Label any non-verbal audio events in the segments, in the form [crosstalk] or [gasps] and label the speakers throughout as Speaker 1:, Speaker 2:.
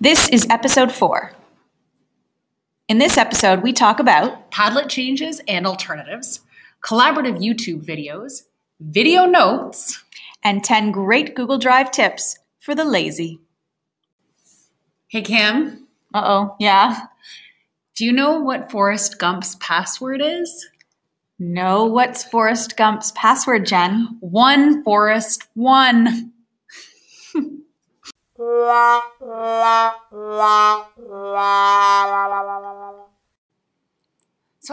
Speaker 1: This is episode four. In this episode, we talk about
Speaker 2: Padlet changes and alternatives, collaborative YouTube videos, video notes,
Speaker 1: and 10 great Google Drive tips for the lazy.
Speaker 2: Hey Cam,
Speaker 1: Uh oh, yeah.
Speaker 2: do you know what Forrest Gump's password is?
Speaker 1: Know what's Forrest Gump's password, Jen?
Speaker 2: One Forrest One. [laughs] So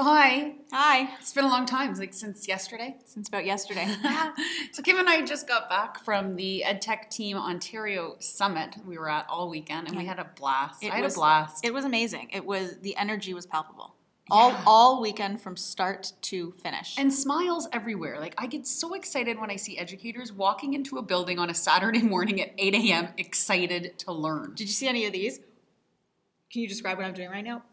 Speaker 2: hi,
Speaker 1: Hi.
Speaker 2: it's been a long time, like since yesterday.
Speaker 1: Since about yesterday. [laughs]
Speaker 2: so Kim and I just got back from the EdTech Team Ontario Summit we were at all weekend, and we had a blast.
Speaker 1: It
Speaker 2: I had
Speaker 1: was-
Speaker 2: a blast.
Speaker 1: It was amazing. It was the energy was palpable. All
Speaker 2: Yeah.
Speaker 1: all weekend from start to finish.
Speaker 2: and smiles everywhere. Like I get so excited when I see educators walking into a building on a Saturday morning at 8 a.m. excited to learn.
Speaker 1: Did you see any of these? Can you describe what I'm doing right now?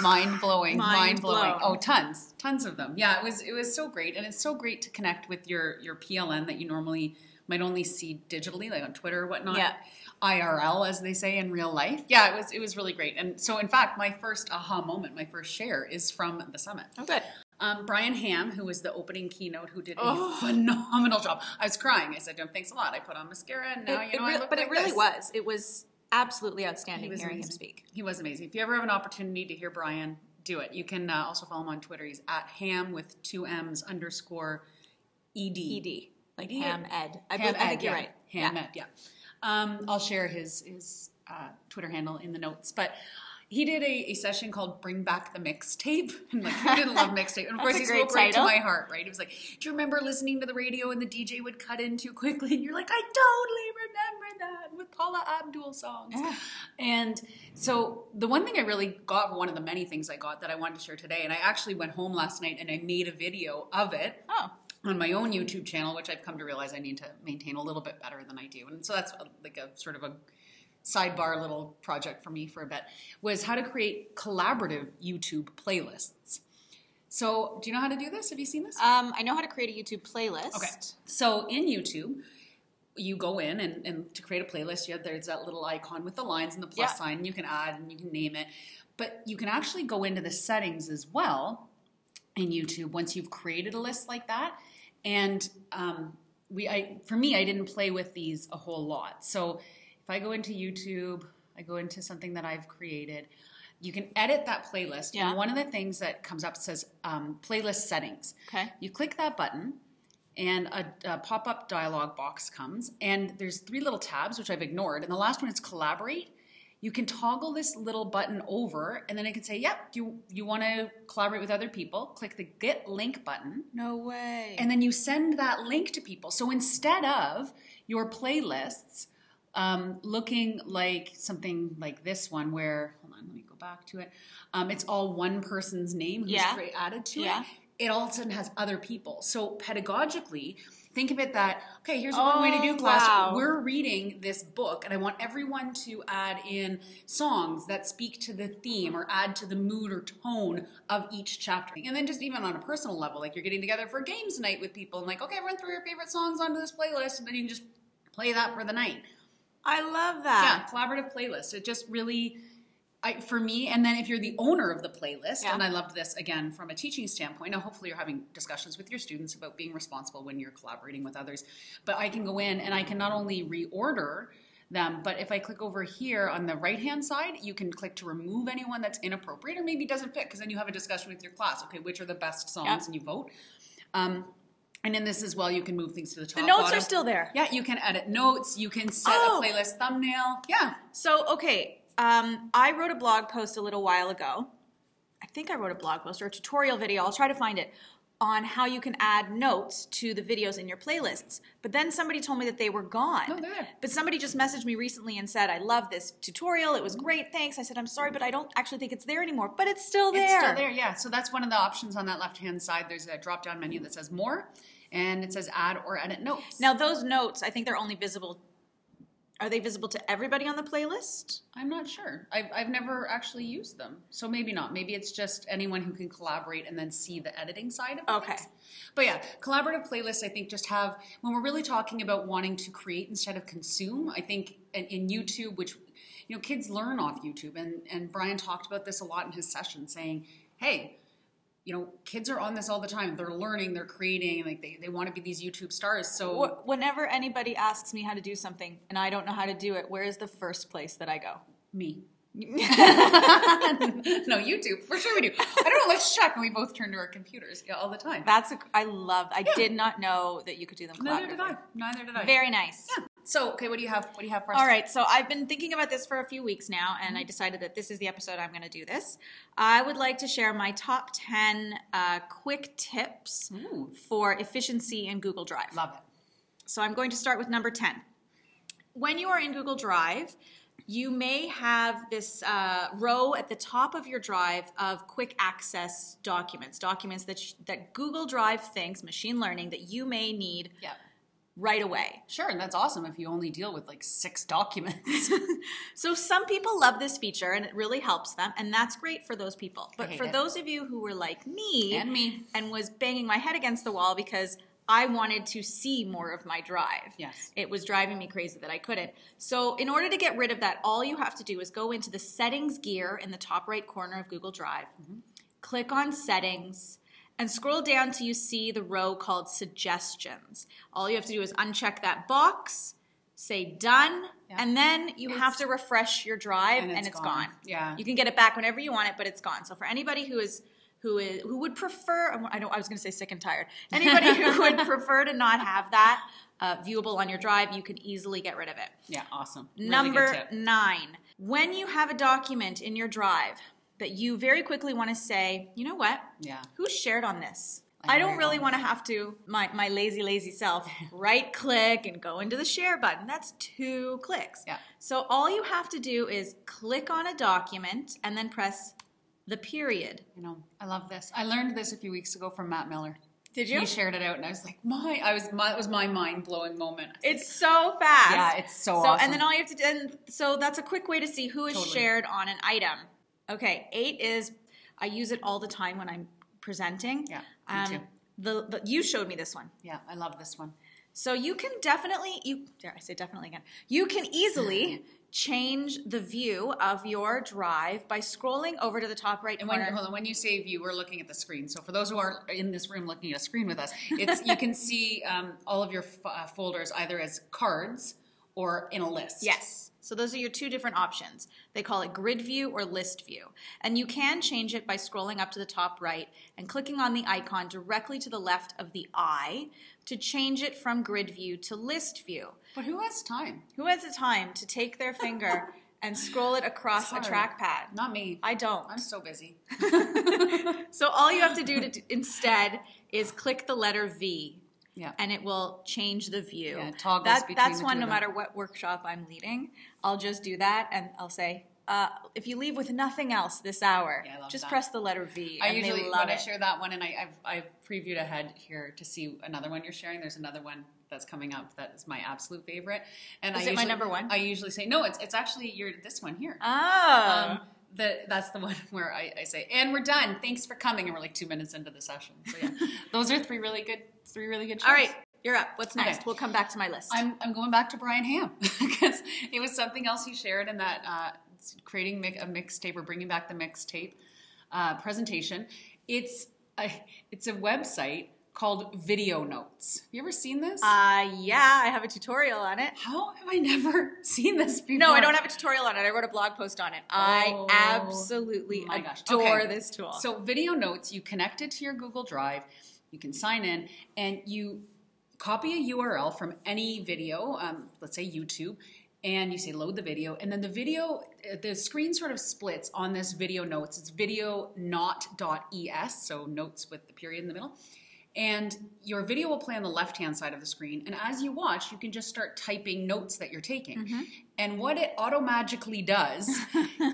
Speaker 2: Mind blowing,
Speaker 1: Mind
Speaker 2: mind blowing. Oh, tons, tons of them. Yeah, it was it was so great, and it's so great to connect with your your PLN that you normally might only see digitally, like on Twitter or whatnot.
Speaker 1: Yeah.
Speaker 2: IRL, as they say in real life. Yeah, it was it was really great. And so, in fact, my first aha moment, my first share, is from the summit.
Speaker 1: Oh, good.
Speaker 2: Um, Brian Ham, who was the opening keynote, who did a
Speaker 1: Oh. [laughs]
Speaker 2: phenomenal job. I was crying. I said, "Um, "Thanks a lot." I put on mascara, and now
Speaker 1: It-
Speaker 2: you know
Speaker 1: it
Speaker 2: look
Speaker 1: but
Speaker 2: like
Speaker 1: it really
Speaker 2: this.
Speaker 1: was. It was absolutely outstanding
Speaker 2: was
Speaker 1: hearing him speak.
Speaker 2: He was amazing. If you ever have an opportunity to hear Brian, do it. You can uh, also follow him on Twitter. He's at Ham with two M's underscore ed.
Speaker 1: ED, like
Speaker 2: ED.
Speaker 1: ham ed. I,
Speaker 2: Ham
Speaker 1: bel- I think
Speaker 2: Ed,
Speaker 1: you're
Speaker 2: yeah.
Speaker 1: right.
Speaker 2: Ham
Speaker 1: yeah.
Speaker 2: Ed, yeah. Um, I'll share his his uh, Twitter handle in the notes, but. He did a, a session called "Bring Back the Mixtape," [laughs] and like who didn't love mixtape? And of course, he spoke right to my heart. Right? He was like, "Do you remember listening to the radio and the DJ would cut in too quickly?" [laughs] And you're like, "I totally remember that with Paula Abdul songs."
Speaker 1: Yeah.
Speaker 2: And so the one thing I really got, one of the many things I got that I wanted to share today, and I actually went home last night and I made a video of it
Speaker 1: Oh,
Speaker 2: on my own YouTube channel, which I've come to realize I need to maintain a little bit better than I do. And so that's a, like a sort of a sidebar little project for me for a bit was how to create collaborative YouTube playlists. So, do you know how to do this? Have you seen this?
Speaker 1: um, I know how to create a YouTube playlist.
Speaker 2: Okay. So in YouTube, you go in and, and to create a playlist, you have there's that little icon with the lines and the plus
Speaker 1: Yeah.
Speaker 2: sign, and you can add and you can name it. But you can actually go into the settings as well in YouTube once you've created a list like that. And um, we, I, for me, I didn't play with these a whole lot. So if I go into YouTube, I go into something that I've created. You can edit that playlist.
Speaker 1: Yeah.
Speaker 2: And one of the things that comes up says um, playlist settings.
Speaker 1: Okay.
Speaker 2: You click that button, and a, a pop up dialog box comes, and there's three little tabs, which I've ignored. And the last one is collaborate. You can toggle this little button over, and then it can say, Yep, you, you want to collaborate with other people? Click the get link button,
Speaker 1: No way.
Speaker 2: and then you send that link to people. So instead of your playlists um, looking like something like this one, where, hold on, let me go back to it. Um, it's all one person's name who's
Speaker 1: Yeah.
Speaker 2: added to
Speaker 1: Yeah.
Speaker 2: it. It all of a sudden has other people. So pedagogically, think of it that, okay, here's one way to do
Speaker 1: Oh,
Speaker 2: class.
Speaker 1: wow.
Speaker 2: We're reading this book, and I want everyone to add in songs that speak to the theme or add to the mood or tone of each chapter. And then just even on a personal level, like you're getting together for games night with people, and like, okay, run through your favorite songs onto this playlist, and then you can just play that for the night.
Speaker 1: I love that.
Speaker 2: Yeah, collaborative playlist. It just really, I, for me, and then if you're the owner of the playlist,
Speaker 1: Yeah.
Speaker 2: and I loved this again from a teaching standpoint. Now, hopefully, you're having discussions with your students about being responsible when you're collaborating with others. But I can go in and I can not only reorder them, but if I click over here on the right hand side, you can click to remove anyone that's inappropriate or maybe doesn't fit, because then you have a discussion with your class. Okay, which are the best songs,
Speaker 1: Yep.
Speaker 2: and you vote. Um, and in this as well, you can move things to the top.
Speaker 1: The notes
Speaker 2: bottom.
Speaker 1: are still there.
Speaker 2: Yeah, you can edit notes. You can set
Speaker 1: Oh.
Speaker 2: a playlist thumbnail. Yeah,
Speaker 1: So, okay, um, I wrote a blog post a little while ago. I think I wrote a blog post or a tutorial video. I'll try to find it on how you can add notes to the videos in your playlists. But then somebody told me that they were gone.
Speaker 2: Oh, they're there.
Speaker 1: But somebody just messaged me recently and said, "I love this tutorial. It was great. Thanks." I said, "I'm sorry, but I don't actually think it's there anymore." But it's still there.
Speaker 2: It's still there, yeah. So that's one of the options on that left hand side. There's a drop down menu that says more, and it says add or edit notes.
Speaker 1: Now those notes, I think they're only visible Are they visible to everybody on the playlist?
Speaker 2: I'm not sure. I've, I've never actually used them. So maybe not. Maybe it's just anyone who can collaborate and then see the editing side of it.
Speaker 1: Okay.
Speaker 2: things. But yeah, collaborative playlists, I think, just have, when we're really talking about wanting to create instead of consume, I think in, in YouTube, which, you know, kids learn off YouTube. And, and Brian talked about this a lot in his session, saying, hey, you know, kids are on this all the time. They're learning, they're creating, like they, they want to be these YouTube stars. So
Speaker 1: Whenever anybody asks me how to do something and I don't know how to do it, where is the first place that I go?
Speaker 2: me. [laughs] no, YouTube for sure we do. I don't know. Let's check, and we both turn to our computers yeah, all the time.
Speaker 1: That's a, I love. I did not know that you could do them
Speaker 2: Neither did I. Neither did I.
Speaker 1: Very nice.
Speaker 2: yeah. So, okay, what do you have? What do you have for us?
Speaker 1: All right, so I've been thinking about this for a few weeks now, and I decided that this is the episode I'm going to do this. I would like to share my top 10 uh, quick tips
Speaker 2: Ooh,
Speaker 1: for efficiency in Google Drive.
Speaker 2: love it.
Speaker 1: So I'm going to start with number 10. When you are in Google Drive, you may have this uh, row at the top of your drive of quick access documents, documents that, sh- that Google Drive thinks, machine learning, that you may need
Speaker 2: Yeah.
Speaker 1: Right away.
Speaker 2: Sure, and that's awesome if you only deal with like six documents. [laughs]
Speaker 1: So some people love this feature and it really helps them, and that's great for those people. But for
Speaker 2: it.
Speaker 1: those of you who were like me
Speaker 2: and me.
Speaker 1: and was banging my head against the wall because I wanted to see more of my drive.
Speaker 2: Yes.
Speaker 1: It was driving me crazy that I couldn't. So, in order to get rid of that, all you have to do is go into the settings gear in the top right corner of Google Drive,
Speaker 2: Mm-hmm.
Speaker 1: click on settings, and scroll down till you see the row called suggestions. All you have to do is uncheck that box, say done,
Speaker 2: Yeah.
Speaker 1: and then you have to refresh your drive
Speaker 2: And
Speaker 1: and
Speaker 2: it's
Speaker 1: it's,
Speaker 2: gone.
Speaker 1: gone.
Speaker 2: Yeah.
Speaker 1: You can get it back whenever you want it, but it's gone. So for anybody who is who is who would prefer I don't I was going to say sick and tired. Anybody who [laughs] would prefer to not have that uh, viewable on your drive, you can easily get rid of it.
Speaker 2: Yeah, awesome. Really
Speaker 1: Number 9. When you have a document in your drive that you very quickly want to say, "You know what?
Speaker 2: Yeah.
Speaker 1: Who shared on this?"
Speaker 2: I
Speaker 1: I, don't really want to have to my my lazy lazy self [laughs] right click and go into the share button. That's two clicks.
Speaker 2: Yeah.
Speaker 1: So all you have to do is click on a document and then press the period.
Speaker 2: You know, I love this. I learned this a few weeks ago from Matt Miller.
Speaker 1: Did you?
Speaker 2: He shared it out, and I was like, "My!" I was, my, it was my mind blowing moment.
Speaker 1: It's so fast.
Speaker 2: Yeah, it's so
Speaker 1: So
Speaker 2: awesome.
Speaker 1: and then all you have to do, and so that's a quick way to see who is
Speaker 2: Totally.
Speaker 1: shared on an item. Okay, eight is I use it all the time when I'm presenting.
Speaker 2: Yeah, me
Speaker 1: Um,
Speaker 2: too.
Speaker 1: The, the you showed me this one.
Speaker 2: Yeah, I love this one.
Speaker 1: So you can definitely you dare I say definitely again. You can easily [laughs] change the view of your drive by scrolling over to the top right
Speaker 2: And when,
Speaker 1: corner.
Speaker 2: hold on, when you say view, we're looking at the screen. So for those who are in this room looking at a screen with us, it's you can see um, all of your f- uh, folders either as cards or in a list.
Speaker 1: Yes. So those are your two different options. They call it grid view or list view. And you can change it by scrolling up to the top right and clicking on the icon directly to the left of the eye to change it from grid view to list view.
Speaker 2: But who has time?
Speaker 1: Who has the time to take their finger [laughs] and scroll it across a trackpad?
Speaker 2: Not me.
Speaker 1: I don't.
Speaker 2: I'm so busy. [laughs]
Speaker 1: So all you have to do [laughs] to d- instead is click the letter V
Speaker 2: Yeah.
Speaker 1: and it will change the view.
Speaker 2: Yeah, it toggles
Speaker 1: that, that's one no matter what workshop I'm leading. I'll just do that and I'll say, uh, if you leave with nothing else this hour,
Speaker 2: Yeah,
Speaker 1: just
Speaker 2: that.
Speaker 1: press the letter V.
Speaker 2: I usually when I share that one, and I, I've I've previewed ahead here to see another one you're sharing. There's another one that's coming up that is my absolute favorite. And
Speaker 1: Is
Speaker 2: I
Speaker 1: it my number one?
Speaker 2: I usually say no. It's it's actually your this one here.
Speaker 1: Oh.
Speaker 2: Um, the, that's the [laughs] one where I, I say, and we're done. Thanks for coming. And we're like two minutes into the session. So yeah, [laughs] those are three really good, three really good. Shows.
Speaker 1: All right, you're up. What's
Speaker 2: Okay.
Speaker 1: next? We'll come back to my list.
Speaker 2: I'm, I'm going back to Brian Ham because [laughs] it was something else he shared in that uh, creating a mixtape or bringing back the mixtape uh, presentation. It's a, it's a website called Video Notes. Have you ever seen this?
Speaker 1: uh, yeah, I have a tutorial on it.
Speaker 2: How have I never [laughs] seen this before?
Speaker 1: No, I don't have a tutorial on it. I wrote a blog post on it.
Speaker 2: Oh,
Speaker 1: I absolutely
Speaker 2: my gosh.
Speaker 1: adore
Speaker 2: Okay.
Speaker 1: this tool.
Speaker 2: So video notes, you connect it to your Google Drive, you can sign in, and you copy a URL from any video, um, let's say YouTube, and you say load the video, and then the video, uh, the screen sort of splits on this video notes. It's video not.es, so notes with the period in the middle. And your video will play on the left hand side of the screen. And as you watch, you can just start typing notes that you're taking. Mm-hmm. And what it automagically does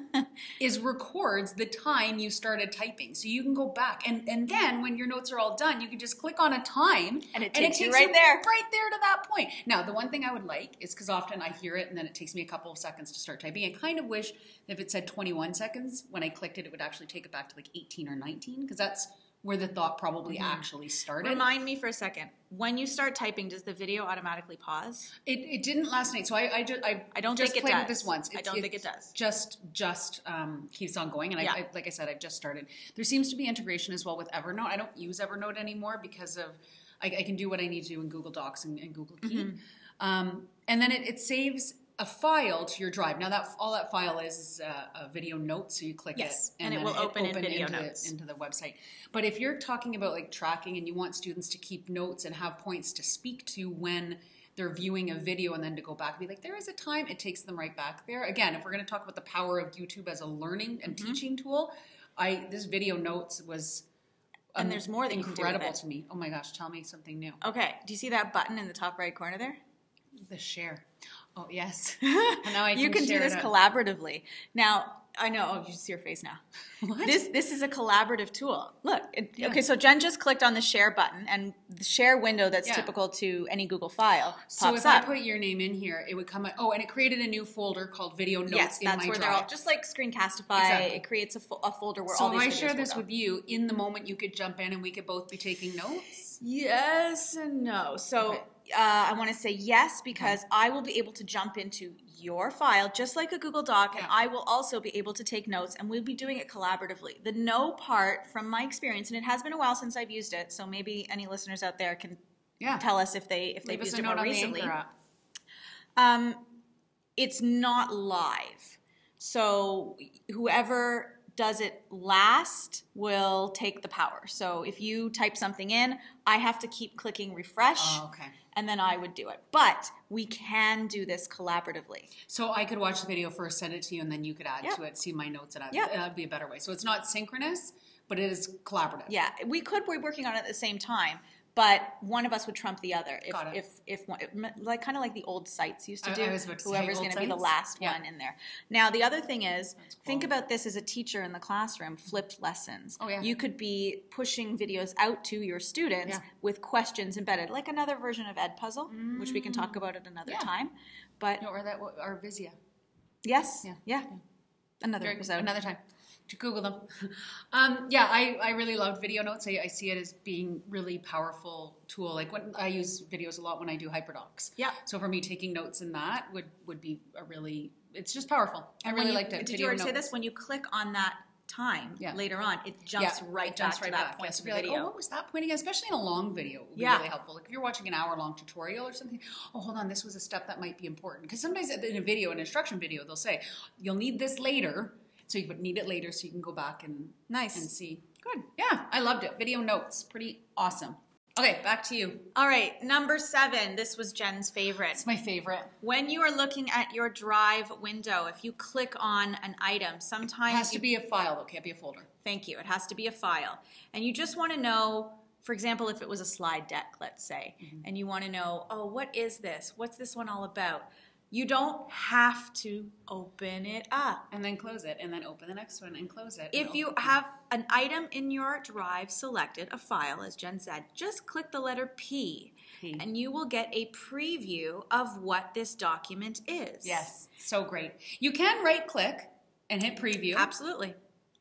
Speaker 2: [laughs] is records the time you started typing. So you can go back and, and then when your notes are all done, you can just click on a time
Speaker 1: And it takes you right there.
Speaker 2: Right there to that point. Now, the one thing I would like is because often I hear it and then it takes me a couple of seconds to start typing. I kind of wish if it said 21 seconds, when I clicked it, it would actually take it back to like 18 or 19 because that's where the thought probably
Speaker 1: Mm-hmm.
Speaker 2: actually started.
Speaker 1: Remind me for a second. When you start typing, does the video automatically pause?
Speaker 2: It, it didn't last night, so I I, just, I,
Speaker 1: I don't
Speaker 2: just
Speaker 1: think it
Speaker 2: played with
Speaker 1: does.
Speaker 2: this once.
Speaker 1: I don't think it does.
Speaker 2: Just just um, keeps on going, and
Speaker 1: Yeah.
Speaker 2: I, I like I said, I've just started. There seems to be integration as well with Evernote. I don't use Evernote anymore because of I, I can do what I need to do in Google Docs and, and Google Keep,
Speaker 1: Mm-hmm.
Speaker 2: um, and then it, it saves a file to your drive. Now that all that file is is a, a video note, so you click
Speaker 1: Yes,
Speaker 2: it,
Speaker 1: and it
Speaker 2: then
Speaker 1: will open in video
Speaker 2: into,
Speaker 1: notes.
Speaker 2: into the website. But if you're talking about like tracking and you want students to keep notes and have points to speak to when they're viewing a video and then to go back and be like, there is a time it takes them right back there. Again, if we're going to talk about the power of YouTube as a learning and
Speaker 1: Mm-hmm.
Speaker 2: teaching tool, I this video notes was
Speaker 1: And
Speaker 2: um,
Speaker 1: there's more that you can do with
Speaker 2: incredible
Speaker 1: it.
Speaker 2: to me. Oh my gosh, tell me something new.
Speaker 1: Okay. Do you see that button in the top right corner there?
Speaker 2: The share. Oh yes. [laughs] Now I
Speaker 1: you
Speaker 2: can
Speaker 1: can do this collaboratively. Now, I know. Oh, you see your face now. [laughs]
Speaker 2: What?
Speaker 1: This this is a collaborative tool. Look. It,
Speaker 2: Yeah.
Speaker 1: Okay, so Jen just clicked on the share button, and the share window that's
Speaker 2: Yeah.
Speaker 1: typical to any Google file
Speaker 2: So if
Speaker 1: up.
Speaker 2: I put your name in here, it would come. Oh, and it created a new folder called Video Notes
Speaker 1: yes,
Speaker 2: in
Speaker 1: that's
Speaker 2: my
Speaker 1: where
Speaker 2: drive.
Speaker 1: they're all just like Screencastify.
Speaker 2: Exactly.
Speaker 1: It creates a, fo- a folder where
Speaker 2: so
Speaker 1: all
Speaker 2: if
Speaker 1: these
Speaker 2: I share this with you, in the moment you could jump in and we could both be taking notes.
Speaker 1: Yes and no. So
Speaker 2: Okay.
Speaker 1: Uh, I want to say yes because I will be able to jump into your file just like a Google Doc, and I will also be able to take notes, and we'll be doing it collaboratively. The no part, from my experience, and it has been a while since I've used it, so maybe any listeners out there can
Speaker 2: Yeah.
Speaker 1: tell us if they if they've used it more recently. Um, it's not live. So whoever does it last will take the power. So if you type something in, I have to keep clicking refresh
Speaker 2: Oh, okay.
Speaker 1: And then I would do it. But we can do this collaboratively.
Speaker 2: So I could watch the video first, send it to you, and then you could add
Speaker 1: Yeah.
Speaker 2: to it, see my notes, and add.
Speaker 1: Yeah.
Speaker 2: That'd be a better way. So it's not synchronous, but it is collaborative.
Speaker 1: Yeah, we could be working on it at the same time, but one of us would trump the other. If if if one, like kind of like the old sites used to
Speaker 2: I-
Speaker 1: do.
Speaker 2: I was about to
Speaker 1: Whoever's going to be the last
Speaker 2: Yeah.
Speaker 1: one in there. Now the other thing is,
Speaker 2: That's
Speaker 1: think about this as a teacher in the classroom. Flipped lessons.
Speaker 2: Oh, yeah.
Speaker 1: You could be pushing videos out to your students
Speaker 2: Yeah.
Speaker 1: with questions embedded, like another version of Edpuzzle, which we can talk about at another
Speaker 2: Mm. Yeah.
Speaker 1: time. But
Speaker 2: No, or that our Vizia.
Speaker 1: yes,
Speaker 2: Yeah.
Speaker 1: yeah, another
Speaker 2: Very-
Speaker 1: episode.
Speaker 2: Another time. To Google them. [laughs] Um, yeah, I, I really loved video notes. I, I see it as being really powerful tool. Like when I use videos a lot when I do hyperdocs.
Speaker 1: Yeah.
Speaker 2: So for me, taking notes in that would would be a really. It's just powerful. I really
Speaker 1: you,
Speaker 2: liked it.
Speaker 1: Did
Speaker 2: Video
Speaker 1: you already say this? When you click on that time
Speaker 2: Yeah.
Speaker 1: later on, it jumps
Speaker 2: Yeah,
Speaker 1: right
Speaker 2: it jumps
Speaker 1: back
Speaker 2: right
Speaker 1: to that
Speaker 2: back.
Speaker 1: point
Speaker 2: Yeah, so
Speaker 1: of the
Speaker 2: like, oh, what was that point again? Especially in a long video, it would be
Speaker 1: Yeah.
Speaker 2: really helpful. Like if you're watching an hour long tutorial or something, oh, hold on, this was a step that might be important. Because sometimes in a video, an instruction video, they'll say, you'll need this later. So you would need it later so you can go back and
Speaker 1: Nice.
Speaker 2: and see. Good. Yeah, I loved it. Video notes, pretty awesome. Okay, back to you.
Speaker 1: All right, number seven. This was Jen's favorite.
Speaker 2: It's my favorite.
Speaker 1: When you are looking at your drive window, if you click on an item, sometimes It
Speaker 2: has
Speaker 1: you,
Speaker 2: to be a file though, can't be a folder.
Speaker 1: thank you. It has to be a file, and you just want to know. For example, if it was a slide deck, let's say,
Speaker 2: Mm-hmm.
Speaker 1: and you want to know, oh, what is this? What's this one all about? You don't have to open it up.
Speaker 2: And then close it, and then open the next one and close it.
Speaker 1: If you have an item in your drive selected, a file, as Jen said, just click the letter P,
Speaker 2: P.
Speaker 1: and you will get a preview of what this document is.
Speaker 2: Yes, so great. You can right click and hit preview.
Speaker 1: Absolutely.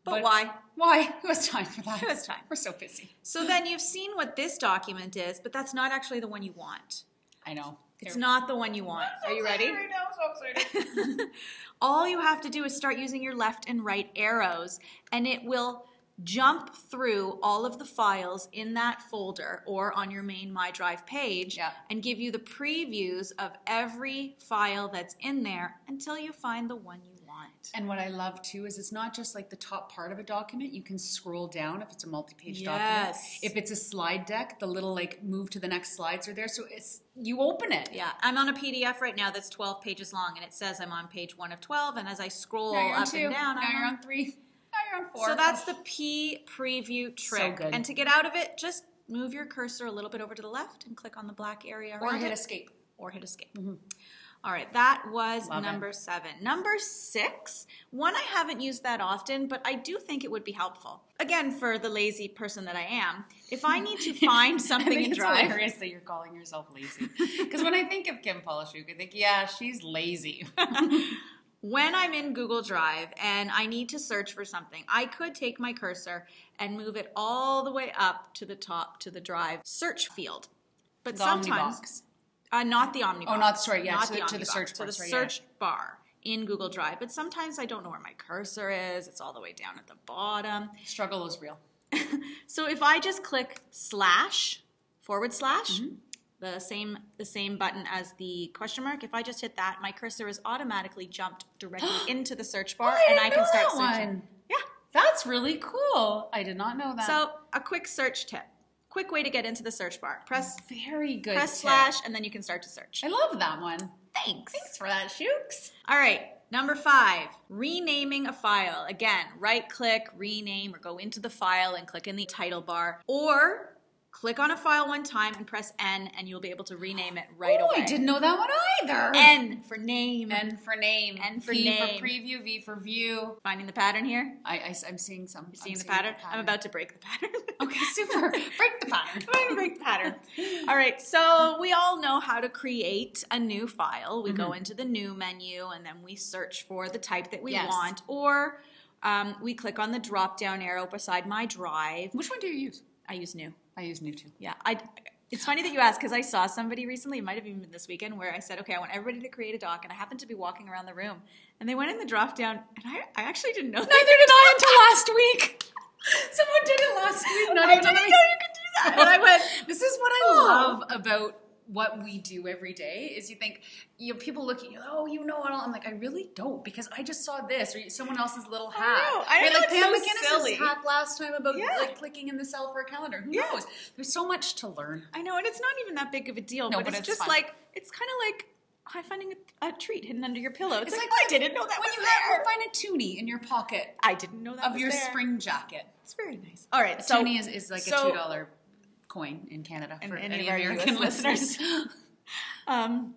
Speaker 1: But,
Speaker 2: But-
Speaker 1: why?
Speaker 2: Why? [laughs] Who has time for that?
Speaker 1: Who has time?
Speaker 2: We're so busy.
Speaker 1: So then you've seen what this document is, but that's not actually the one you want.
Speaker 2: I know.
Speaker 1: It's not the one you want. Are you ready?
Speaker 2: Right now, so excited. [laughs]
Speaker 1: All you have to do is start using your left and right arrows, and it will jump through all of the files in that folder or on your main My Drive page
Speaker 2: Yeah.
Speaker 1: and give you the previews of every file that's in there until you find the one you want.
Speaker 2: And what I love too is it's not just like the top part of a document. You can scroll down if it's a multi-page
Speaker 1: Yes.
Speaker 2: document. If it's a slide deck, the little like move to the next slides are there. So it's you open it.
Speaker 1: Yeah, I'm on a PDF right now that's 12 pages long, and it says I'm on page one of 12. And as I scroll
Speaker 2: Now you're on
Speaker 1: up
Speaker 2: two.
Speaker 1: and down,
Speaker 2: now
Speaker 1: I'm
Speaker 2: you're
Speaker 1: on
Speaker 2: on three. Now you're on four.
Speaker 1: So that's the P preview trick.
Speaker 2: good.
Speaker 1: And to get out of it, just move your cursor a little bit over to the left and click on the black area
Speaker 2: or hit
Speaker 1: it,
Speaker 2: escape.
Speaker 1: or hit escape. Mm-hmm. All right, that was
Speaker 2: Love it.
Speaker 1: number seven. Number six, one I haven't used that often, but I do think it would be helpful. Again, for the lazy person that I am, if I need to [laughs] find
Speaker 2: I
Speaker 1: something
Speaker 2: think
Speaker 1: in
Speaker 2: it's
Speaker 1: Drive,
Speaker 2: hilarious that you're calling yourself lazy. Because when I think of Kim Pollishuke, I think, yeah, she's lazy. [laughs]
Speaker 1: when I'm in Google Drive and I need to search for something, I could take my cursor and move it all the way up to the top to the Drive search field. But
Speaker 2: The
Speaker 1: sometimes,
Speaker 2: Omnibox.
Speaker 1: Uh, not the Omnibox.
Speaker 2: Oh, not- sorry, yeah,
Speaker 1: not
Speaker 2: to the- to the search
Speaker 1: to
Speaker 2: bar,
Speaker 1: the
Speaker 2: sorry, yeah.
Speaker 1: search bar in Google Drive. But sometimes I don't know where my cursor is. It's all the way down at the bottom.
Speaker 2: Struggle is real. [laughs]
Speaker 1: So if I just click slash forward slash,
Speaker 2: Mm-hmm.
Speaker 1: the same the same button as the question mark, if I just hit that, my cursor is automatically jumped directly [gasps] into the search bar,
Speaker 2: Oh, I
Speaker 1: and I can start searching.
Speaker 2: one.
Speaker 1: Yeah.
Speaker 2: That's really cool. I did not know that.
Speaker 1: So a quick search tip, quick way to get into the search bar: press
Speaker 2: very good.
Speaker 1: press
Speaker 2: tip.
Speaker 1: slash, and then you can start to search.
Speaker 2: I love that one.
Speaker 1: Thanks.
Speaker 2: Thanks for that, Shukes.
Speaker 1: All right. Number five, renaming a file. Again, right click, rename, or go into the file and click in the title bar. Or click on a file one time and press N, and you'll be able to rename it right
Speaker 2: oh,
Speaker 1: away.
Speaker 2: I didn't know that one either.
Speaker 1: N for name.
Speaker 2: N for name.
Speaker 1: N for
Speaker 2: P
Speaker 1: name.
Speaker 2: for preview. V for view.
Speaker 1: Finding the pattern here?
Speaker 2: I, I, am seeing some.
Speaker 1: Seeing
Speaker 2: I'm
Speaker 1: the pattern? I'm about to break the pattern. [laughs]
Speaker 2: Okay, super. Break the pattern.
Speaker 1: I'm going to break the pattern. All right, so we all know how to create a new file. We go into the new menu and then we search for the type that we
Speaker 2: Yes.
Speaker 1: want, or um, we click on the drop down arrow beside my drive.
Speaker 2: Which one do you use?
Speaker 1: I use new.
Speaker 2: I use new too.
Speaker 1: Yeah, I. It's funny that you ask because I saw somebody recently. It might have even been this weekend where I said, "Okay, I want everybody to create a doc," and I happened to be walking around the room, and they went in the drop down, and I, I actually didn't know.
Speaker 2: Neither did I until last week. [laughs] Someone did it last week. Not
Speaker 1: I
Speaker 2: even
Speaker 1: didn't know you could do that. And I went,
Speaker 2: This is what I
Speaker 1: Oh.
Speaker 2: love about what we do every day is you think you know, people look at you oh you know I'm like I really don't because I just saw this or someone else's little hat.
Speaker 1: I know. I know
Speaker 2: like Pam
Speaker 1: so
Speaker 2: McGinnis's hat last time about
Speaker 1: Yeah.
Speaker 2: like clicking in the cell for a calendar who
Speaker 1: Yeah.
Speaker 2: knows there's so much to learn
Speaker 1: I know, and it's not even that big of a deal,
Speaker 2: No,
Speaker 1: but,
Speaker 2: but
Speaker 1: it's,
Speaker 2: it's
Speaker 1: just
Speaker 2: fun.
Speaker 1: like it's kind of like hi finding a, a treat hidden under your pillow. It's,
Speaker 2: It's
Speaker 1: like,
Speaker 2: like oh,
Speaker 1: I didn't know that
Speaker 2: when
Speaker 1: was
Speaker 2: you
Speaker 1: there.
Speaker 2: have, find a toonie in your pocket
Speaker 1: I didn't know that
Speaker 2: of your
Speaker 1: there.
Speaker 2: spring jacket
Speaker 1: It's very nice. All right,
Speaker 2: a
Speaker 1: so
Speaker 2: toonie is, is like
Speaker 1: so-
Speaker 2: a two dollar coin in Canada
Speaker 1: And
Speaker 2: for
Speaker 1: any
Speaker 2: any,
Speaker 1: of our
Speaker 2: American [laughs] listeners. [laughs]
Speaker 1: um,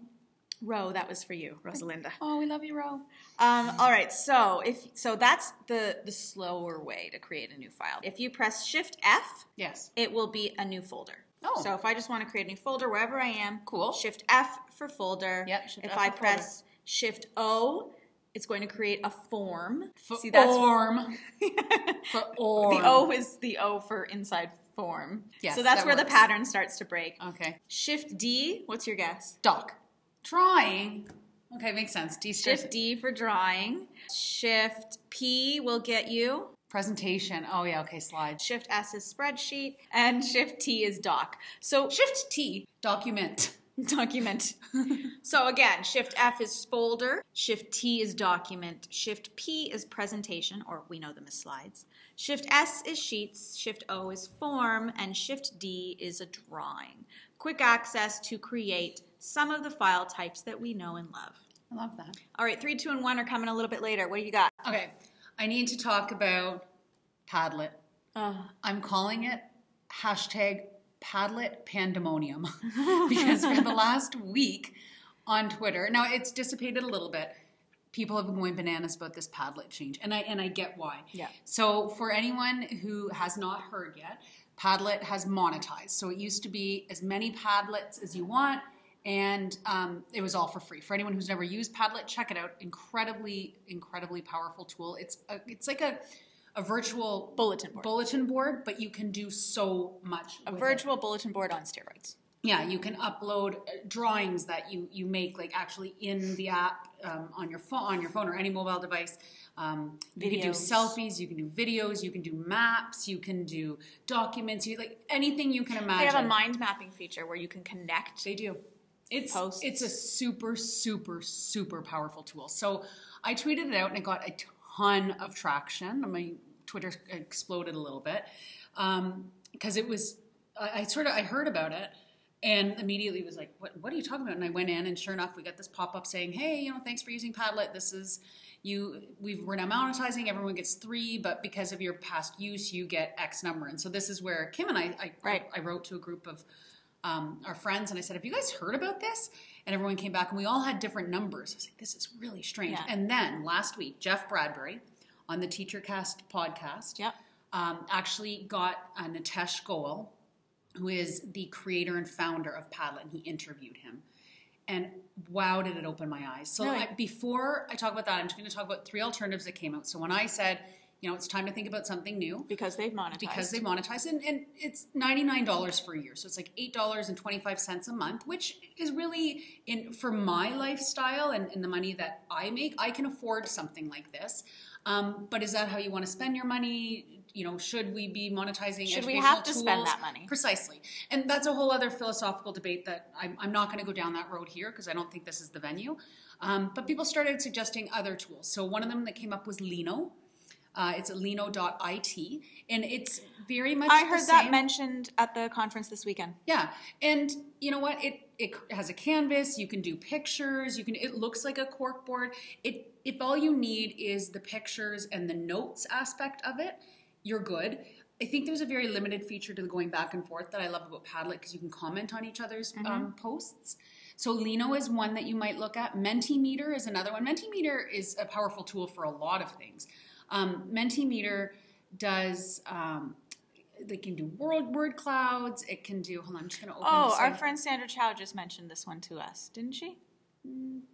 Speaker 1: Ro, that was for you, Rosalinda.
Speaker 2: oh, we love you, Ro.
Speaker 1: Um, all right, so if so, that's the the slower way to create a new file. If you press Shift F,
Speaker 2: Yes.
Speaker 1: it will be a new folder.
Speaker 2: Oh.
Speaker 1: So if I just want to create a new folder wherever I am,
Speaker 2: Cool.
Speaker 1: Shift F for folder.
Speaker 2: Yep, Shift
Speaker 1: if
Speaker 2: F
Speaker 1: I press Shift O, it's going to create a form.
Speaker 2: For
Speaker 1: See, that's
Speaker 2: form. [laughs] For orm.
Speaker 1: the O is the O for inside form.
Speaker 2: Yes,
Speaker 1: so that's
Speaker 2: that
Speaker 1: where the pattern starts to break.
Speaker 2: Okay.
Speaker 1: Shift D, what's your guess?
Speaker 2: Doc. Drawing. Okay, makes sense. D
Speaker 1: Shift D for drawing. Shift P will get you.
Speaker 2: Presentation. Oh yeah. Okay. slide.
Speaker 1: Shift S is spreadsheet, and Shift T is doc. So
Speaker 2: Shift T. Document.
Speaker 1: Document. so again, Shift F is folder, Shift T is document, Shift P is presentation, or we know them as slides. Shift S is sheets, Shift O is form, and Shift D is a drawing. Quick access to create some of the file types that we know and love.
Speaker 2: I love that.
Speaker 1: All right, three, two, and one are coming a little bit later. What do you got?
Speaker 2: Okay. I need to talk about Padlet.
Speaker 1: Oh,
Speaker 2: I'm calling it hashtag Padlet pandemonium [laughs] because for the last week on Twitter, now it's dissipated a little bit. People have been going bananas about this Padlet change, and I and I get why.
Speaker 1: Yeah.
Speaker 2: So for anyone who has not heard yet, Padlet has monetized. So it used to be as many Padlets as you want, and um, it was all for free. For anyone who's never used Padlet, check it out. Incredibly, incredibly powerful tool. It's a, it's like a a virtual
Speaker 1: bulletin board.
Speaker 2: bulletin board, but you can do so much.
Speaker 1: a
Speaker 2: with it.
Speaker 1: virtual bulletin board on steroids.
Speaker 2: Yeah, you can upload uh, drawings that you you make like actually in the app um, on your phone on your phone or any mobile device. Um, you can do selfies, you can do videos, you can do maps, you can do documents, you like anything you can imagine.
Speaker 1: They have a mind mapping feature where you can connect.
Speaker 2: They do. It's
Speaker 1: Posts.
Speaker 2: it's a super super super powerful tool. So I tweeted it out and it got a ton of traction. My Twitter exploded a little bit because it was. I, I sort of I heard about it and immediately was like, "What what are you talking about?" And I went in and sure enough, we got this pop up saying, "Hey, you know, thanks for using Padlet. This is." You, we've, we're now monetizing. Everyone gets three, but because of your past use, you get X number. And so this is where Kim and I, I,
Speaker 1: Right.
Speaker 2: I wrote to a group of um, our friends and I said, "Have you guys heard about this?" And everyone came back, and we all had different numbers. I was like, "This is really strange."
Speaker 1: Yeah.
Speaker 2: And then last week, Jeff Bradbury on the TeacherCast podcast
Speaker 1: Yep.
Speaker 2: um, actually got uh, Nitesh Goel, who is the creator and founder of Padlet, and he interviewed him. And wow, did it open my eyes. So
Speaker 1: Really?
Speaker 2: I, before I talk about that, I'm just going to talk about three alternatives that came out. So when I said, you know, it's time to think about something new,
Speaker 1: Because they've monetized.
Speaker 2: because they monetize and, and it's $99 for a year so it's like $8.25 a month which is really in for my lifestyle and, and the money that i make i can afford something like this um, but is that how you want to spend your money? You know should we be monetizing
Speaker 1: Should we have to spend that money?
Speaker 2: precisely. And that's a whole other philosophical debate that i'm, I'm not going to go down that road here because i don't think this is the venue. Um, but people started suggesting other tools. So one of them that came up was lino. Uh, it's lino.it and it's very much
Speaker 1: I heard that mentioned at the conference this weekend.
Speaker 2: Yeah, and you know what? It it has a canvas. You can do pictures. You can. It looks like a cork board. It if all you need is the pictures and the notes aspect of it, you're good. I think there's a very limited feature to the going back and forth that I love about Padlet because you can comment on each other's um, posts. So Lino is one that you might look at. Mentimeter is another one. Mentimeter is a powerful tool for a lot of things. Um, Mentimeter does. Um, they can do word word clouds. It can do. Hold on, I'm just going to open.
Speaker 1: Oh, our friend Sandra Chow just mentioned this one to us, didn't she?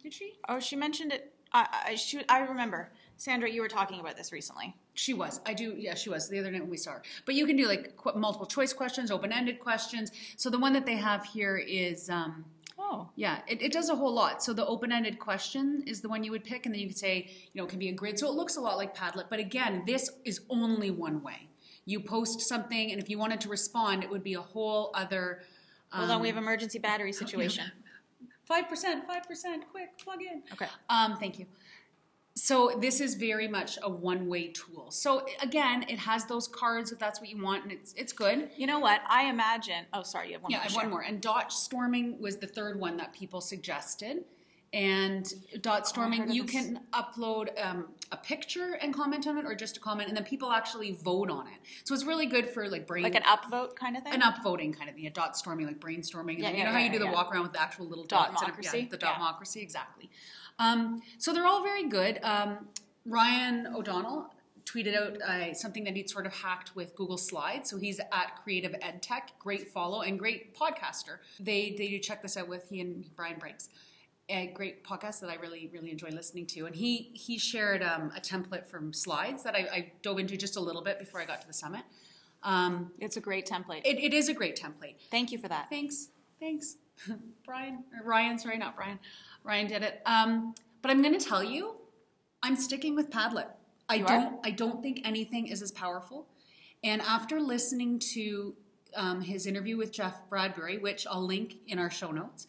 Speaker 2: Did she?
Speaker 1: Oh, she mentioned it. I, I, she, I remember. Sandra, you were talking about this recently.
Speaker 2: She was. I do. Yeah, she was the other night when we saw her. But you can do like qu- multiple choice questions, open ended questions. So the one that they have here is. Um,
Speaker 1: Oh.
Speaker 2: Yeah, it, it does a whole lot. So the open-ended question is the one you would pick, and then you could say, you know, it can be a grid. So it looks a lot like Padlet, but again, this is only one way. You post something, and if you wanted to respond, it would be a whole other.
Speaker 1: Hold on, we have emergency battery situation.
Speaker 2: Five percent, five percent, quick, plug in.
Speaker 1: Okay.
Speaker 2: Um, thank you. So this is very much a one-way tool. So again, it has those cards if that's what you want, and it's it's good.
Speaker 1: You know what? I imagine. Oh, sorry, you have one
Speaker 2: Yeah,
Speaker 1: more.
Speaker 2: I have one more. And dot storming was the third one that people suggested. And dot storming, you can upload um, a picture and comment on it, or just a comment, and then people actually vote on it. So it's really good for like brain
Speaker 1: Like an upvote kind of thing?
Speaker 2: an upvoting kind of thing, a dot storming, like brainstorming. And
Speaker 1: Yeah,
Speaker 2: then, you
Speaker 1: yeah,
Speaker 2: know how you do the
Speaker 1: yeah.
Speaker 2: walk around with the actual little
Speaker 1: Dot
Speaker 2: dots? and-
Speaker 1: democracy?
Speaker 2: Yeah, the dot democracy, exactly. Um, so they're all very good. Um, Ryan O'Donnell tweeted out uh, something that he'd sort of hacked with Google Slides. So he's at Creative Ed Tech, great follow and great podcaster. They they do check this out with he and Brian Briggs. A great podcast that I really really enjoy listening to, and he he shared um, a template from slides that I, I dove into just a little bit before I got to the summit. Um,
Speaker 1: It's a great template.
Speaker 2: it, it is a great template.
Speaker 1: Thank you for that.
Speaker 2: Thanks. Thanks. [laughs] Brian, or Ryan, sorry, not Brian. Ryan did it. Um, but I'm going to tell you, I'm sticking with Padlet. I
Speaker 1: You
Speaker 2: don't. I don't think anything is as powerful. And after listening to um, his interview with Jeff Bradbury, which I'll link in our show notes,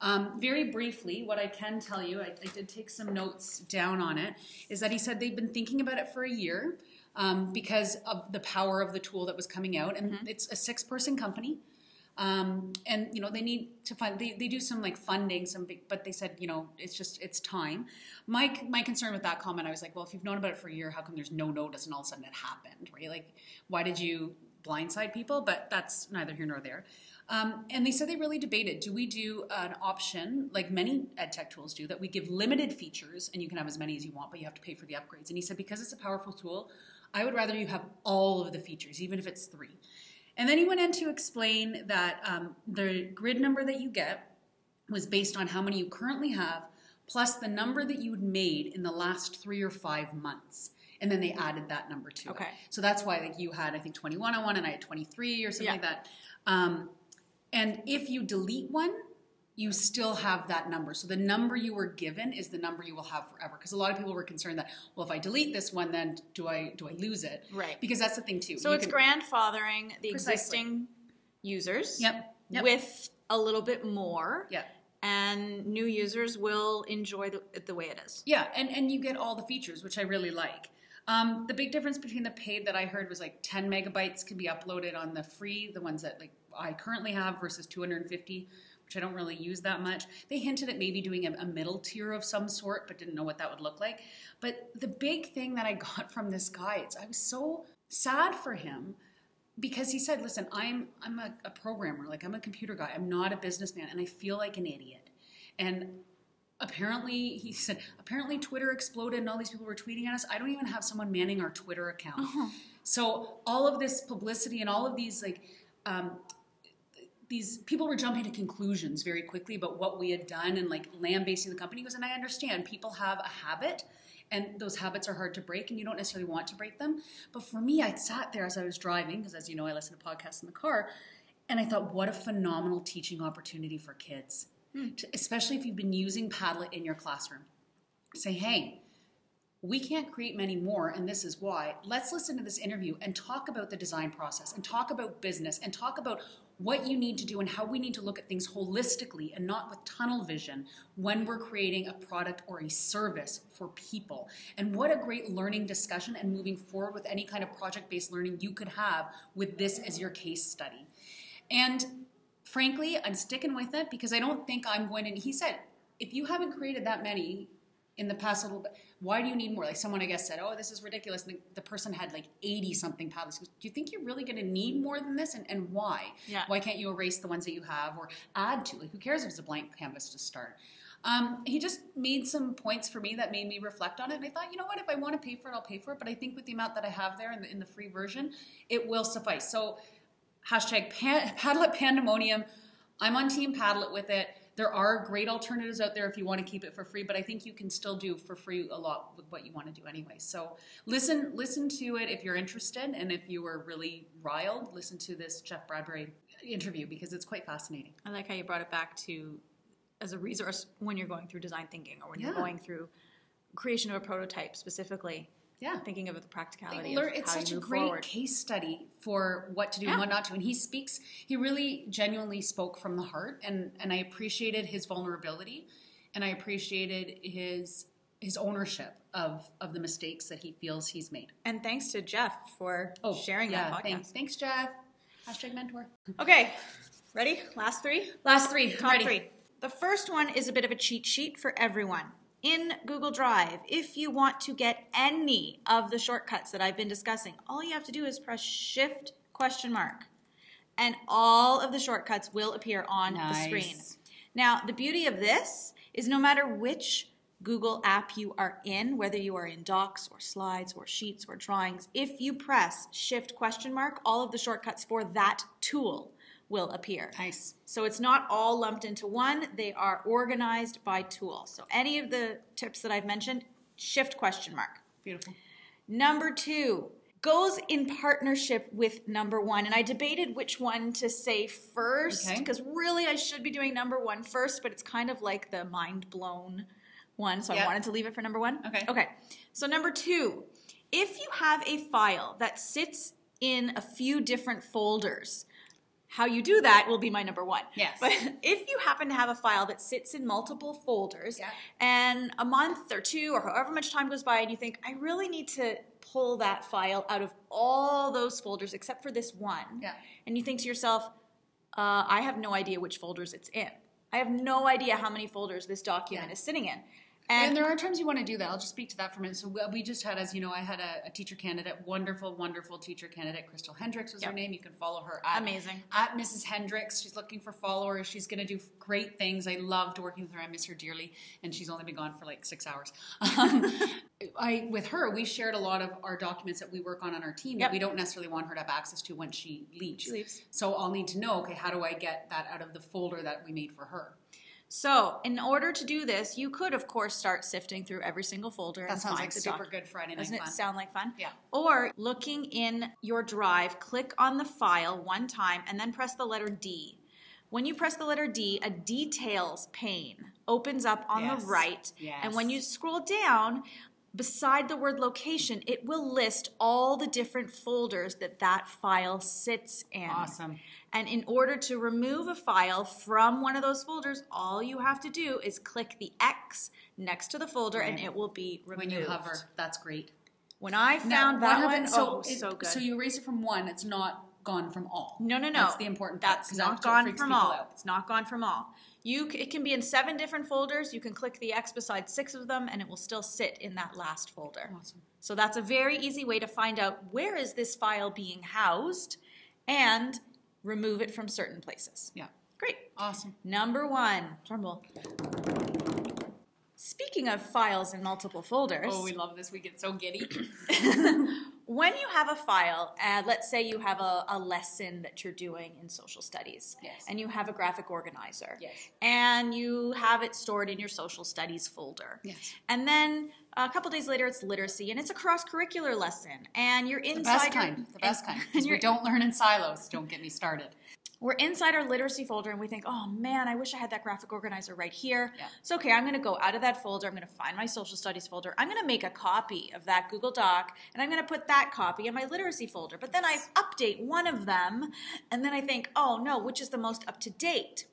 Speaker 2: um, very briefly, what I can tell you, I, I did take some notes down on it, is that he said they've been thinking about it for a year um, because of the power of the tool that was coming out, and it's a six-person company. Um, and you know they need to find they, they do some like funding some big but they said you know it's just it's time. My my concern with that comment i was like well if you've known about it for a year how come there's no notice and all of a sudden it happened right? Like why did you blindside people? But that's neither here nor there um, and they said they really debated do we do an option like many ed tech tools do that we give limited features and you can have as many as you want but you have to pay for the upgrades and he said because it's a powerful tool i would rather you have all of the features even if it's three and then he went in to explain that um, the grid number that you get was based on how many you currently have, plus the number that you'd made in the last three or five months. And then they added that number to
Speaker 1: Okay.
Speaker 2: it. So that's why like you had, I think, 21 on one and I had 23 or something
Speaker 1: Yeah.
Speaker 2: like that. Um, and if you delete one, you still have that number. So the number you were given is the number you will have forever. Because a lot of people were concerned that, well, if I delete this one, then do I do I lose it?
Speaker 1: Right.
Speaker 2: Because that's the thing too.
Speaker 1: So
Speaker 2: You
Speaker 1: it's
Speaker 2: can-
Speaker 1: grandfathering the
Speaker 2: Precisely.
Speaker 1: existing users
Speaker 2: Yep. Yep.
Speaker 1: with a little bit more.
Speaker 2: Yeah.
Speaker 1: And new users will enjoy the, it the way it is.
Speaker 2: Yeah, and, and you get all the features, which I really like. Um, the big difference between the paid that I heard was like 10 megabytes can be uploaded on the free, the ones that like I currently have versus 250, which I don't really use that much. They hinted at maybe doing a, a middle tier of some sort, but didn't know what that would look like. But the big thing that I [laughs] got from this guy, it's, I was so sad for him because he said, "Listen, I'm I'm a, a programmer, like I'm a computer guy. I'm not a businessman, and I feel like an idiot." And apparently, he [laughs] said, apparently Twitter exploded, and all these people were tweeting at us. I don't even have someone manning our Twitter account.
Speaker 1: Uh-huh.
Speaker 2: So all of this publicity and all of these like. Um, these people were jumping to conclusions very quickly about what we had done and like lambasting the company. He goes, and I understand people have a habit and those habits are hard to break and you don't necessarily want to break them. But for me, I sat there as I was driving, because as you know, I listen to podcasts in the car, and I thought, what a phenomenal teaching opportunity for kids, hmm. to, especially if you've been using Padlet in your classroom. Say, hey, we can't create many more, and this is why. Let's listen to this interview and talk about the design process and talk about business and talk about what you need to do and how we need to look at things holistically and not with tunnel vision when we're creating a product or a service for people. And what a great learning discussion and moving forward with any kind of project based learning you could have with this as your case study. And frankly, I'm sticking with it because I don't think I'm going to. He said, if you haven't created that many in the past little bit, why do you need more? Like someone, I guess, said, oh, this is ridiculous. And the, the person had like 80 something paddles. Do you think you're really going to need more than this? And, and why?
Speaker 1: Yeah.
Speaker 2: Why can't you erase the ones that you have or add to? Like, who cares if it's a blank canvas to start? Um, he just made some points for me that made me reflect on it. And I thought, you know what, if I want to pay for it, I'll pay for it. But I think with the amount that I have there in the, in the free version, it will suffice. So, hashtag pan, Padlet Pandemonium. I'm on Team Padlet with it. There are great alternatives out there if you want to keep it for free, but I think you can still do for free a lot with what you want to do anyway. So listen, listen to it if you're interested, and if you were really riled, listen to this Jeff Bradbury interview because it's quite fascinating.
Speaker 1: I like how you brought it back to as a resource when you're going through design thinking or when you're going through creation of a prototype specifically.
Speaker 2: Yeah.
Speaker 1: Thinking of the practicality
Speaker 2: Learn- it's such a great
Speaker 1: forward.
Speaker 2: case study for what to do
Speaker 1: Yeah.
Speaker 2: and what not to. And he speaks, he really genuinely spoke from the heart, and and I appreciated his vulnerability, and I appreciated his his ownership of of the mistakes that he feels he's made.
Speaker 1: And thanks to Jeff for oh, sharing
Speaker 2: yeah,
Speaker 1: that podcast.
Speaker 2: Thanks, thanks, Jeff. Hashtag mentor.
Speaker 1: Okay, ready? Last three?
Speaker 2: Last three.
Speaker 1: Top
Speaker 2: Ready.
Speaker 1: three. The first one is a bit of a cheat sheet for everyone. In Google Drive, if you want to get any of the shortcuts that I've been discussing, all you have to do is press Shift question mark, and all of the shortcuts will appear on the screen. Now, the beauty of this is no matter which Google app you are in, whether you are in Docs or Slides or Sheets or Drawings, if you press Shift question mark, all of the shortcuts for that tool will appear.
Speaker 2: Nice.
Speaker 1: So it's not all lumped into one, they are organized by tool. So any of the tips that I've mentioned, shift question mark.
Speaker 2: Beautiful.
Speaker 1: Number two goes in partnership with number one. And I debated which one to say first
Speaker 2: Okay.
Speaker 1: because really I should be doing number one first, but it's kind of like the mind blown one. So I wanted to leave it for number one.
Speaker 2: Okay.
Speaker 1: Okay. So number two, if you have a file that sits in a few different folders, how you do that will be my number one.
Speaker 2: Yes.
Speaker 1: But [laughs] if you happen to have a file that sits in multiple folders
Speaker 2: Yeah.
Speaker 1: and a month or two or however much time goes by and you think, I really need to pull that file out of all those folders except for this one.
Speaker 2: Yeah.
Speaker 1: And you think to yourself, uh, I have no idea which folders it's in. I have no idea how many folders this document
Speaker 2: Yeah.
Speaker 1: is sitting in.
Speaker 2: And,
Speaker 1: And,
Speaker 2: there are times you want to do that. I'll just speak to that for a minute. So we- we just had, as you know, I had a, a teacher candidate, wonderful, wonderful teacher candidate. Crystal Hendricks was her name. You can follow her at
Speaker 1: Amazing.
Speaker 2: at Mrs. Hendricks. She's looking for followers. She's going to do great things. I loved working with her. I miss her dearly, and she's only been gone for like six hours. Um, [laughs] I with her, we shared a lot of our documents that we work on on our team
Speaker 1: Yep.
Speaker 2: that we don't necessarily want her to have access to when she leaves.
Speaker 1: She leaves.
Speaker 2: So I'll need to know. Okay, how do I get that out of the folder that we made for her?
Speaker 1: So, in order to do this, you could, of course, start sifting through every single folder
Speaker 2: That
Speaker 1: and
Speaker 2: sounds like
Speaker 1: the
Speaker 2: super good Friday night
Speaker 1: Doesn't it sound like fun?
Speaker 2: Yeah.
Speaker 1: Or looking in your drive, click on the file one time and then press the letter D. When you press the letter D, a details pane opens up on
Speaker 2: Yes.
Speaker 1: the right. And when you scroll down, beside the word location, it will list all the different folders that that file sits in.
Speaker 2: Awesome.
Speaker 1: And in order to remove a file from one of those folders, all you have to do is click the X next to the folder and it will be removed.
Speaker 2: When you hover, that's great.
Speaker 1: When I
Speaker 2: Now,
Speaker 1: found that one,
Speaker 2: happens-
Speaker 1: oh,
Speaker 2: it-
Speaker 1: so good.
Speaker 2: So you erase it from one. It's not gone from all.
Speaker 1: no, no, no.
Speaker 2: That's the important.
Speaker 1: That's not gone from all.
Speaker 2: out.
Speaker 1: It's not gone from all. You, it can be in seven different folders. You can click the X beside six of them, and it will still sit in that last folder.
Speaker 2: Awesome.
Speaker 1: So that's a very easy way to find out where is this file being housed, and remove it from certain places.
Speaker 2: Yeah.
Speaker 1: Great.
Speaker 2: Awesome.
Speaker 1: Number one, drumroll. Speaking of files in multiple folders,
Speaker 2: Oh, we love this. We get so giddy. [coughs] [laughs]
Speaker 1: when you have a file, uh, let's say you have a, a lesson that you're doing in social studies,
Speaker 2: Yes.
Speaker 1: and you have a graphic organizer,
Speaker 2: Yes.
Speaker 1: and you have it stored in your social studies folder.
Speaker 2: Yes.
Speaker 1: And then a couple days later, it's literacy, and it's a cross curricular lesson, and you're inside The
Speaker 2: best
Speaker 1: your,
Speaker 2: kind. The best
Speaker 1: and-
Speaker 2: kind. [laughs] we don't learn in silos. Don't get me started.
Speaker 1: We're inside our literacy folder and we think, oh man, I wish I had that graphic organizer right here.
Speaker 2: Yeah.
Speaker 1: It's okay, I'm gonna go out of that folder, I'm gonna find my social studies folder, I'm gonna make a copy of that Google Doc, and I'm gonna put that copy in my literacy folder. But then I update one of them, and then I think, oh no, which is the most up to date?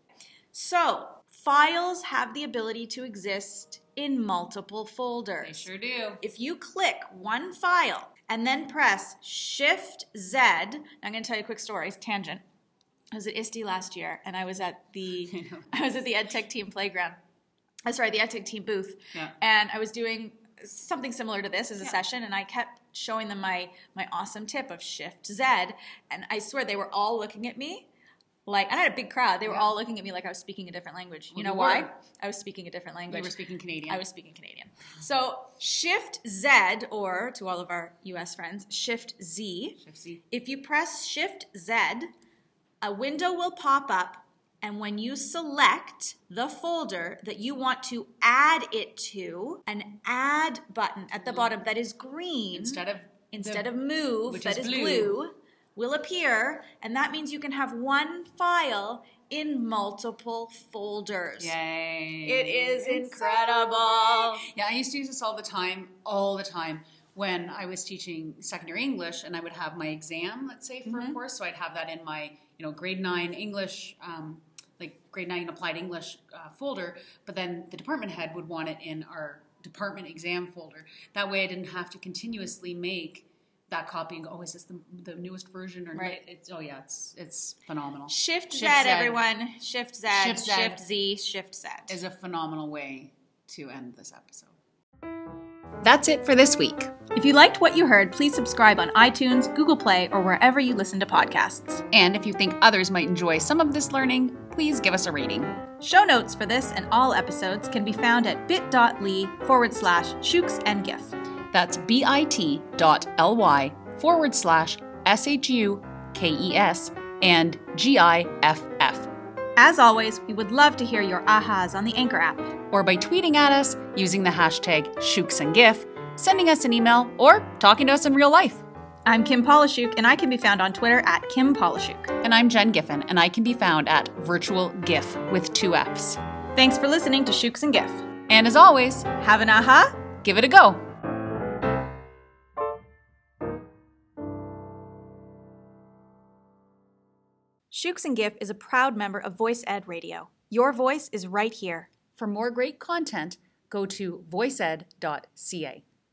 Speaker 1: So, files have the ability to exist in multiple folders
Speaker 2: They sure do.
Speaker 1: if you click one file and then press Shift Z, I'm going to tell you a quick story. It's tangent. I was at ISTE last year, and I was at the [laughs] I was at the EdTech team playground. Uh, sorry, the EdTech team booth,
Speaker 2: Yeah.
Speaker 1: and I was doing something similar to this as a
Speaker 2: Yeah.
Speaker 1: session, and I kept showing them my my awesome tip of Shift Z, and I swear they were all looking at me. Like, I had a big crowd. They were
Speaker 2: Yeah.
Speaker 1: all looking at me like I was speaking a different language. You know
Speaker 2: you
Speaker 1: why? I was speaking a different language.
Speaker 2: We were speaking Canadian.
Speaker 1: I was speaking Canadian. So Shift Z, or to all of our US friends, Shift Z.
Speaker 2: Shift Z.
Speaker 1: If you press Shift Z, a window will pop up, and when you select the folder that you want to add it to, an add button at the mm. bottom that is green
Speaker 2: Instead of
Speaker 1: instead
Speaker 2: the-
Speaker 1: of move that
Speaker 2: is
Speaker 1: is
Speaker 2: blue.
Speaker 1: blue. will appear and that means you can have one file in multiple folders
Speaker 2: Yay.
Speaker 1: it is incredible
Speaker 2: Yeah, I used to use this all the time, all the time when I was teaching secondary English, and I would have my exam, let's say, for a mm-hmm. course. So I'd have that in my, you know, grade nine English, um, like grade nine applied English uh, folder. But then the department head would want it in our department exam folder. That way, I didn't have to continuously make that copy and go, oh, is this the, the newest version or
Speaker 1: Right.
Speaker 2: It's oh yeah, it's it's phenomenal.
Speaker 1: shift,
Speaker 2: Shift
Speaker 1: z,
Speaker 2: Z.
Speaker 1: everyone shift z
Speaker 2: Shift Z.
Speaker 1: shift z shift z
Speaker 2: Is a phenomenal way to end this episode.
Speaker 3: That's it for this week.
Speaker 1: If you liked what you heard please subscribe on itunes google play or wherever you listen to podcasts
Speaker 3: And if you think others might enjoy some of this learning, please give us a rating.
Speaker 1: show notes for this and all episodes can be found at bit.ly forward slash shukes and giff
Speaker 3: That's bit.ly forward slash S H U K E S and G I F F.
Speaker 1: as always we would love to hear your ahas on the anchor app
Speaker 3: Or by tweeting at us using the hashtag ShukesandGiff, sending us an email, or talking to us in real life.
Speaker 1: I'm Kim Pollishuke, and I can be found on Twitter at Kim Pollishuke.
Speaker 3: And I'm Jen Giffen, and I can be found at Virtual Giff with two F's.
Speaker 1: Thanks for listening to Shukes and Giff.
Speaker 3: And as always,
Speaker 1: Have an aha?
Speaker 3: give it a go.
Speaker 1: Shukes and Giff is a proud member of Voice Ed Radio. Your voice is right here.
Speaker 3: For more great content, go to voiceed.ca.